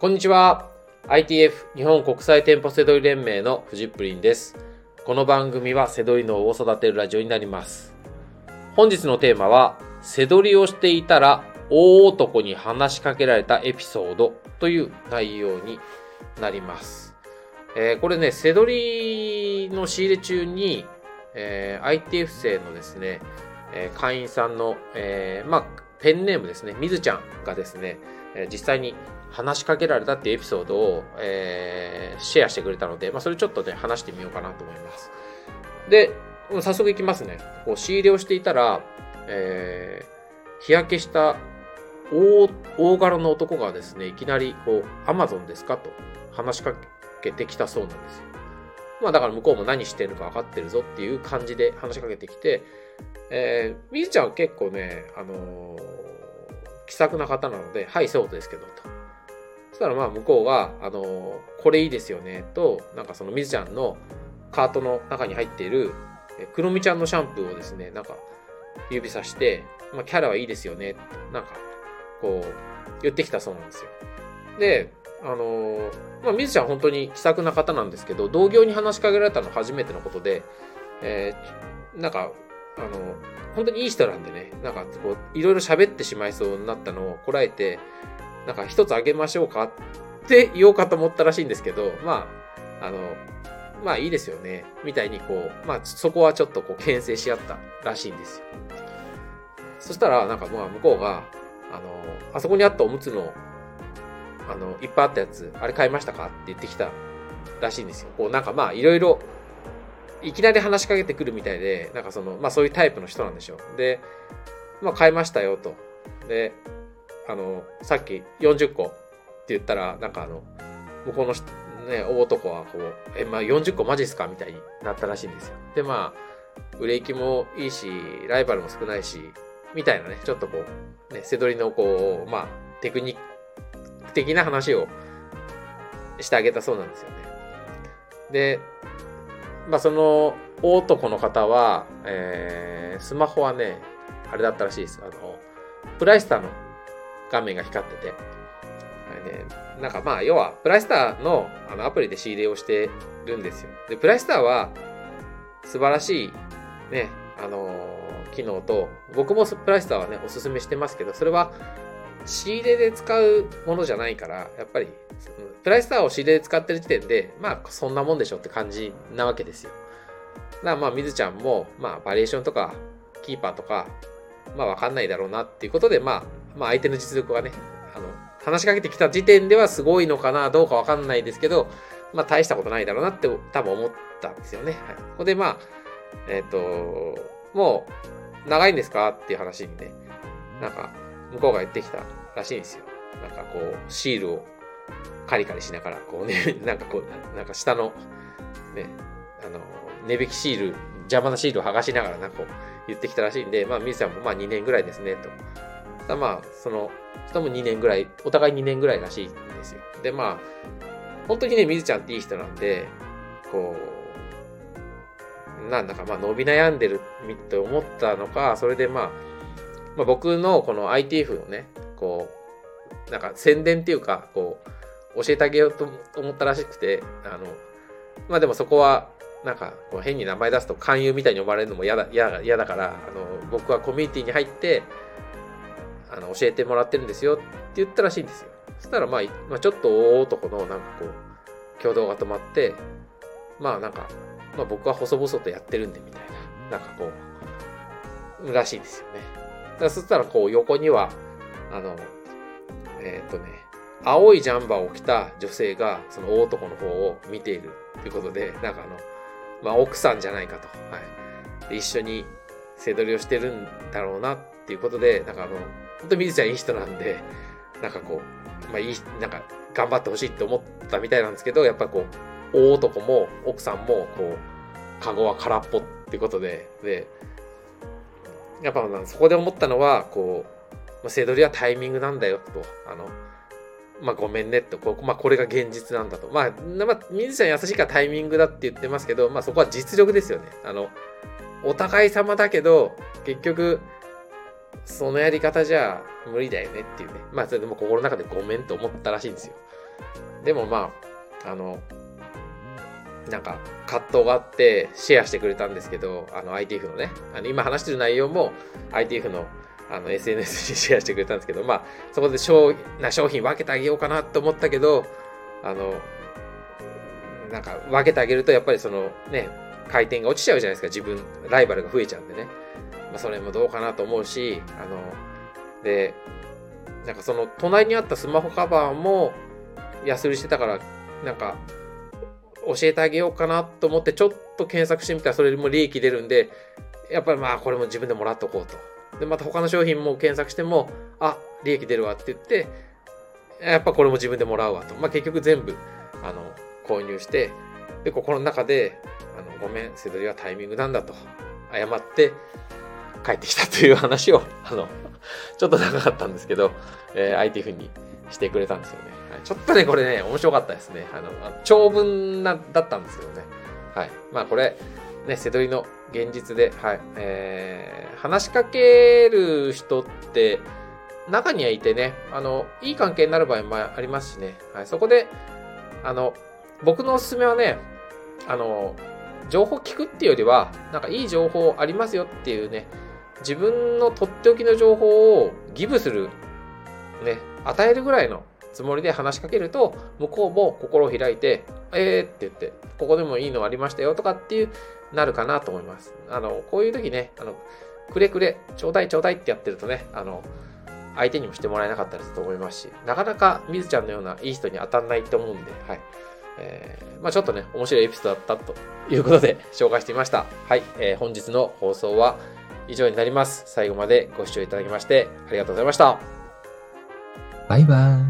こんにちは。ITF 日本国際店舗セドリ連盟のフジップリンです。この番組はセドリのを育てるラジオになります。本日のテーマは、セドリをしていたら大男に話しかけられたエピソードという内容になります。えーこれね、セドリの仕入れ中に、えー ITF 生のですね、えー会員さんの、えーまあ、ペンネームですね、みずちゃんがですね、え実際に話しかけられたっていうエピソードを、えーシェアしてくれたので、まあ、それちょっとね、話してみようかなと思います。で、早速いきますね。こう仕入れをしていたら、えー日焼けした大大柄の男がですね、いきなり、こう、アマゾンですかと話しかけてきたそうなんですよ。まあだから向こうも何してるのか分かってるぞっていう感じで話しかけてきて、えー、みずちゃんは結構ね、あのー気さくな方なので、はい、そうですけど、と。そしたらまあ向こうが、あのこれいいですよね、と、なんかそのみずちゃんのカートの中に入っている、くろみちゃんのシャンプーをですね、なんか指さして、まあキャラはいいですよね、と、なんか、こう、言ってきたそうなんですよ。で、あのまあ、みずちゃん本当に気さくな方なんですけど、同業に話しかけられたの初めてのことで、えーなんか、あの、本当にいい人なんでね、なんかこう、いろいろ喋ってしまいそうになったのをこらえて、なんか一つあげましょうかって言おうかと思ったらしいんですけど、まあ、あの、まあいいですよね、みたいにこう、まあそこはちょっとこう、牽制し合ったらしいんですよ。そしたら、なんかまあ向こうが、あの、あそこにあったおむつの、あの、いっぱいあったやつ、あれ買いましたかって言ってきたらしいんですよ。こうなんかまあいろいろ、いきなり話しかけてくるみたいで、なんかその、まあそういうタイプの人なんでしょう。で、まあ買いましたよと。で、あの、さっき40個って言ったら、なんかあの、向こうのね、大男はこう、え、まあ40個マジっすかみたいになったらしいんですよ。で、まあ、売れ行きもいいし、ライバルも少ないし、みたいなね、ちょっとこう、ね、せどりのこう、まあ、テクニック的な話をしてあげたそうなんですよね。で、まあその大男の方は、えースマホはね、あれだったらしいです。あの、プライスターの画面が光ってて、ね、なんかまあ要は、プライスターのあのアプリで仕入れをしてるんですよ。で、プライスターは素晴らしいね、あのー機能と、僕もプライスターはね、おすすめしてますけど、それは仕入れで使うものじゃないから、やっぱり、プライスターを仕入れで使ってる時点で、まあ、そんなもんでしょって感じなわけですよ。だからまあ、みずちゃんも、まあ、バリエーションとか、キーパーとか、まあ、わかんないだろうなっていうことで、まあ、まあ、相手の実力がね、あの、話しかけてきた時点ではすごいのかな、どうかわかんないですけど、まあ、大したことないだろうなって多分思ったんですよね。はい。ここでまあ、えっ、と、もう、長いんですか？っていう話にね、なんか、向こうが言ってきたらしいんですよ。なんかこう、シールをカリカリしながら、こうね、なんかこう、なんか下の、ね、あの、値引きシール、邪魔なシールを剥がしながら、なんかこう、言ってきたらしいんで、まあ、みずちゃんもまあ2年ぐらいですね、と。だまあ、その人も2年ぐらい、お互い2年ぐらいらしいんですよ。で、まあ、本当にね、みずちゃんっていい人なんで、こう、なんだかまあ伸び悩んでるって思ったのか、それでまあ、まあ、僕のこの ITF のね、こう、なんか宣伝っていうか、こう、教えてあげようと思ったらしくて、あの、まあでもそこは、なんかこう変に名前出すと勧誘みたいに呼ばれるのも嫌だ嫌だからあの僕はコミュニティに入ってあの教えてもらってるんですよって言ったらしいんですよ。そしたらまあ、まあ、ちょっと大男のなんかこう挙動が止まってまあなんか、まあ、僕は細々とやってるんでみたいななんかこうらしいですよね。だそしたらこう横にはあのえっ、とね青いジャンバーを着た女性がその大男の方を見ているということでなんかあのまあ、奥さんじゃないかと。はい。で、一緒に背取りをしてるんだろうなっていうことで、なんかあの、本当にみずちゃんいい人なんで、なんかこう、まあいい、なんか頑張ってほしいって思ったみたいなんですけど、やっぱこう、大男も奥さんも、こう、カゴは空っぽっていうことで、で、やっぱそこで思ったのは、こう、まあ、背取りはタイミングなんだよと、あの、まあごめんねって、こまあこれが現実なんだと。まあ、まあ、みずちゃん優しいからタイミングだって言ってますけど、まあそこは実力ですよね。あの、お互い様だけど、結局、そのやり方じゃ無理だよねっていうね。まあそれでも心の中でごめんと思ったらしいんですよ。でもまあ、あの、なんか葛藤があってシェアしてくれたんですけど、あの ITF のね、あの今話してる内容も ITF のあの SNS に シェアしてくれたんですけど、まあそこで商な商品分けてあげようかなと思ったけど、あの、なんか分けてあげるとやっぱりそのね、回転が落ちちゃうじゃないですか、自分、ライバルが増えちゃうんでね。まあそれもどうかなと思うし、あの、で、なんかその隣にあったスマホカバーも安売りしてたから、なんか教えてあげようかなと思ってちょっと検索してみたらそれも利益出るんで、やっぱりまあこれも自分でもらっとこうと。で、また他の商品も検索しても、あ、利益出るわって言って、やっぱこれも自分でもらうわと。まあ結局全部、あの、購入して、で、心の中で、あの、ごめん、せどりはタイミングなんだと、謝って帰ってきたという話を、あの、ちょっと長かったんですけど、えー、ITF にしてくれたんですよね。はい、ちょっとね、これね、面白かったですね。あの、長文な、だったんですけどね。はい。まあこれ、ね、瀬戸りの現実で、はい。えー、話しかける人って、中にはいてね、あの、いい関係になる場合もありますしね。はい。そこで、あの、僕のおすすめはね、あの、情報聞くっていうよりは、なんかいい情報ありますよっていうね、自分のとっておきの情報をギブする、ね、与えるぐらいのつもりで話しかけると、向こうも心を開いて、えーって言って、ここでもいいのありましたよとかっていう、なるかなと思います。あの、こういう時ね、あの、くれくれ、ちょうだいちょうだいってやってるとね、あの、相手にもしてもらえなかったりすると思いますし、なかなかみずちゃんのようないい人に当たんないと思うんで、はい。えー、まあちょっとね、面白いエピソードだったということで紹介してみました。はい、えー、本日の放送は以上になります。最後までご視聴いただきましてありがとうございました。バイバーイ。